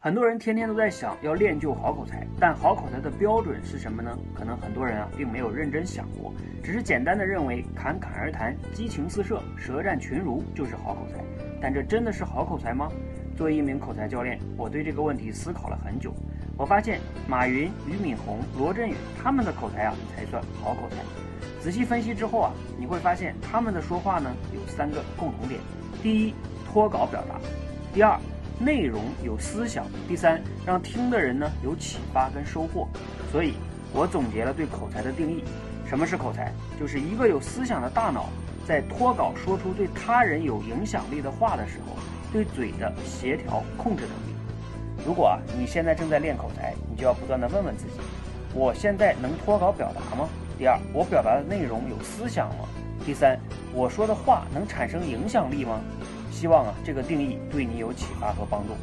很多人天天都在想要练就好口才，但好口才的标准是什么呢？可能很多人啊并没有认真想过，只是简单的认为侃侃而谈、激情四射、舌战群儒就是好口才。但这真的是好口才吗？作为一名口才教练，我对这个问题思考了很久。我发现马云、俞敏洪、罗振宇他们的口才啊才算好口才。仔细分析之后啊，你会发现他们的说话呢有三个共同点：第一，脱稿表达；第二，内容有思想，第三，让听的人呢有启发跟收获。所以，我总结了对口才的定义：什么是口才？就是一个有思想的大脑，在脱稿说出对他人有影响力的话的时候，对嘴的协调控制能力。如果啊你现在正在练口才，你就要不断的问问自己：我现在能脱稿表达吗？第二，我表达的内容有思想吗？第三，我说的话能产生影响力吗？希望啊，这个定义对你有启发和帮助。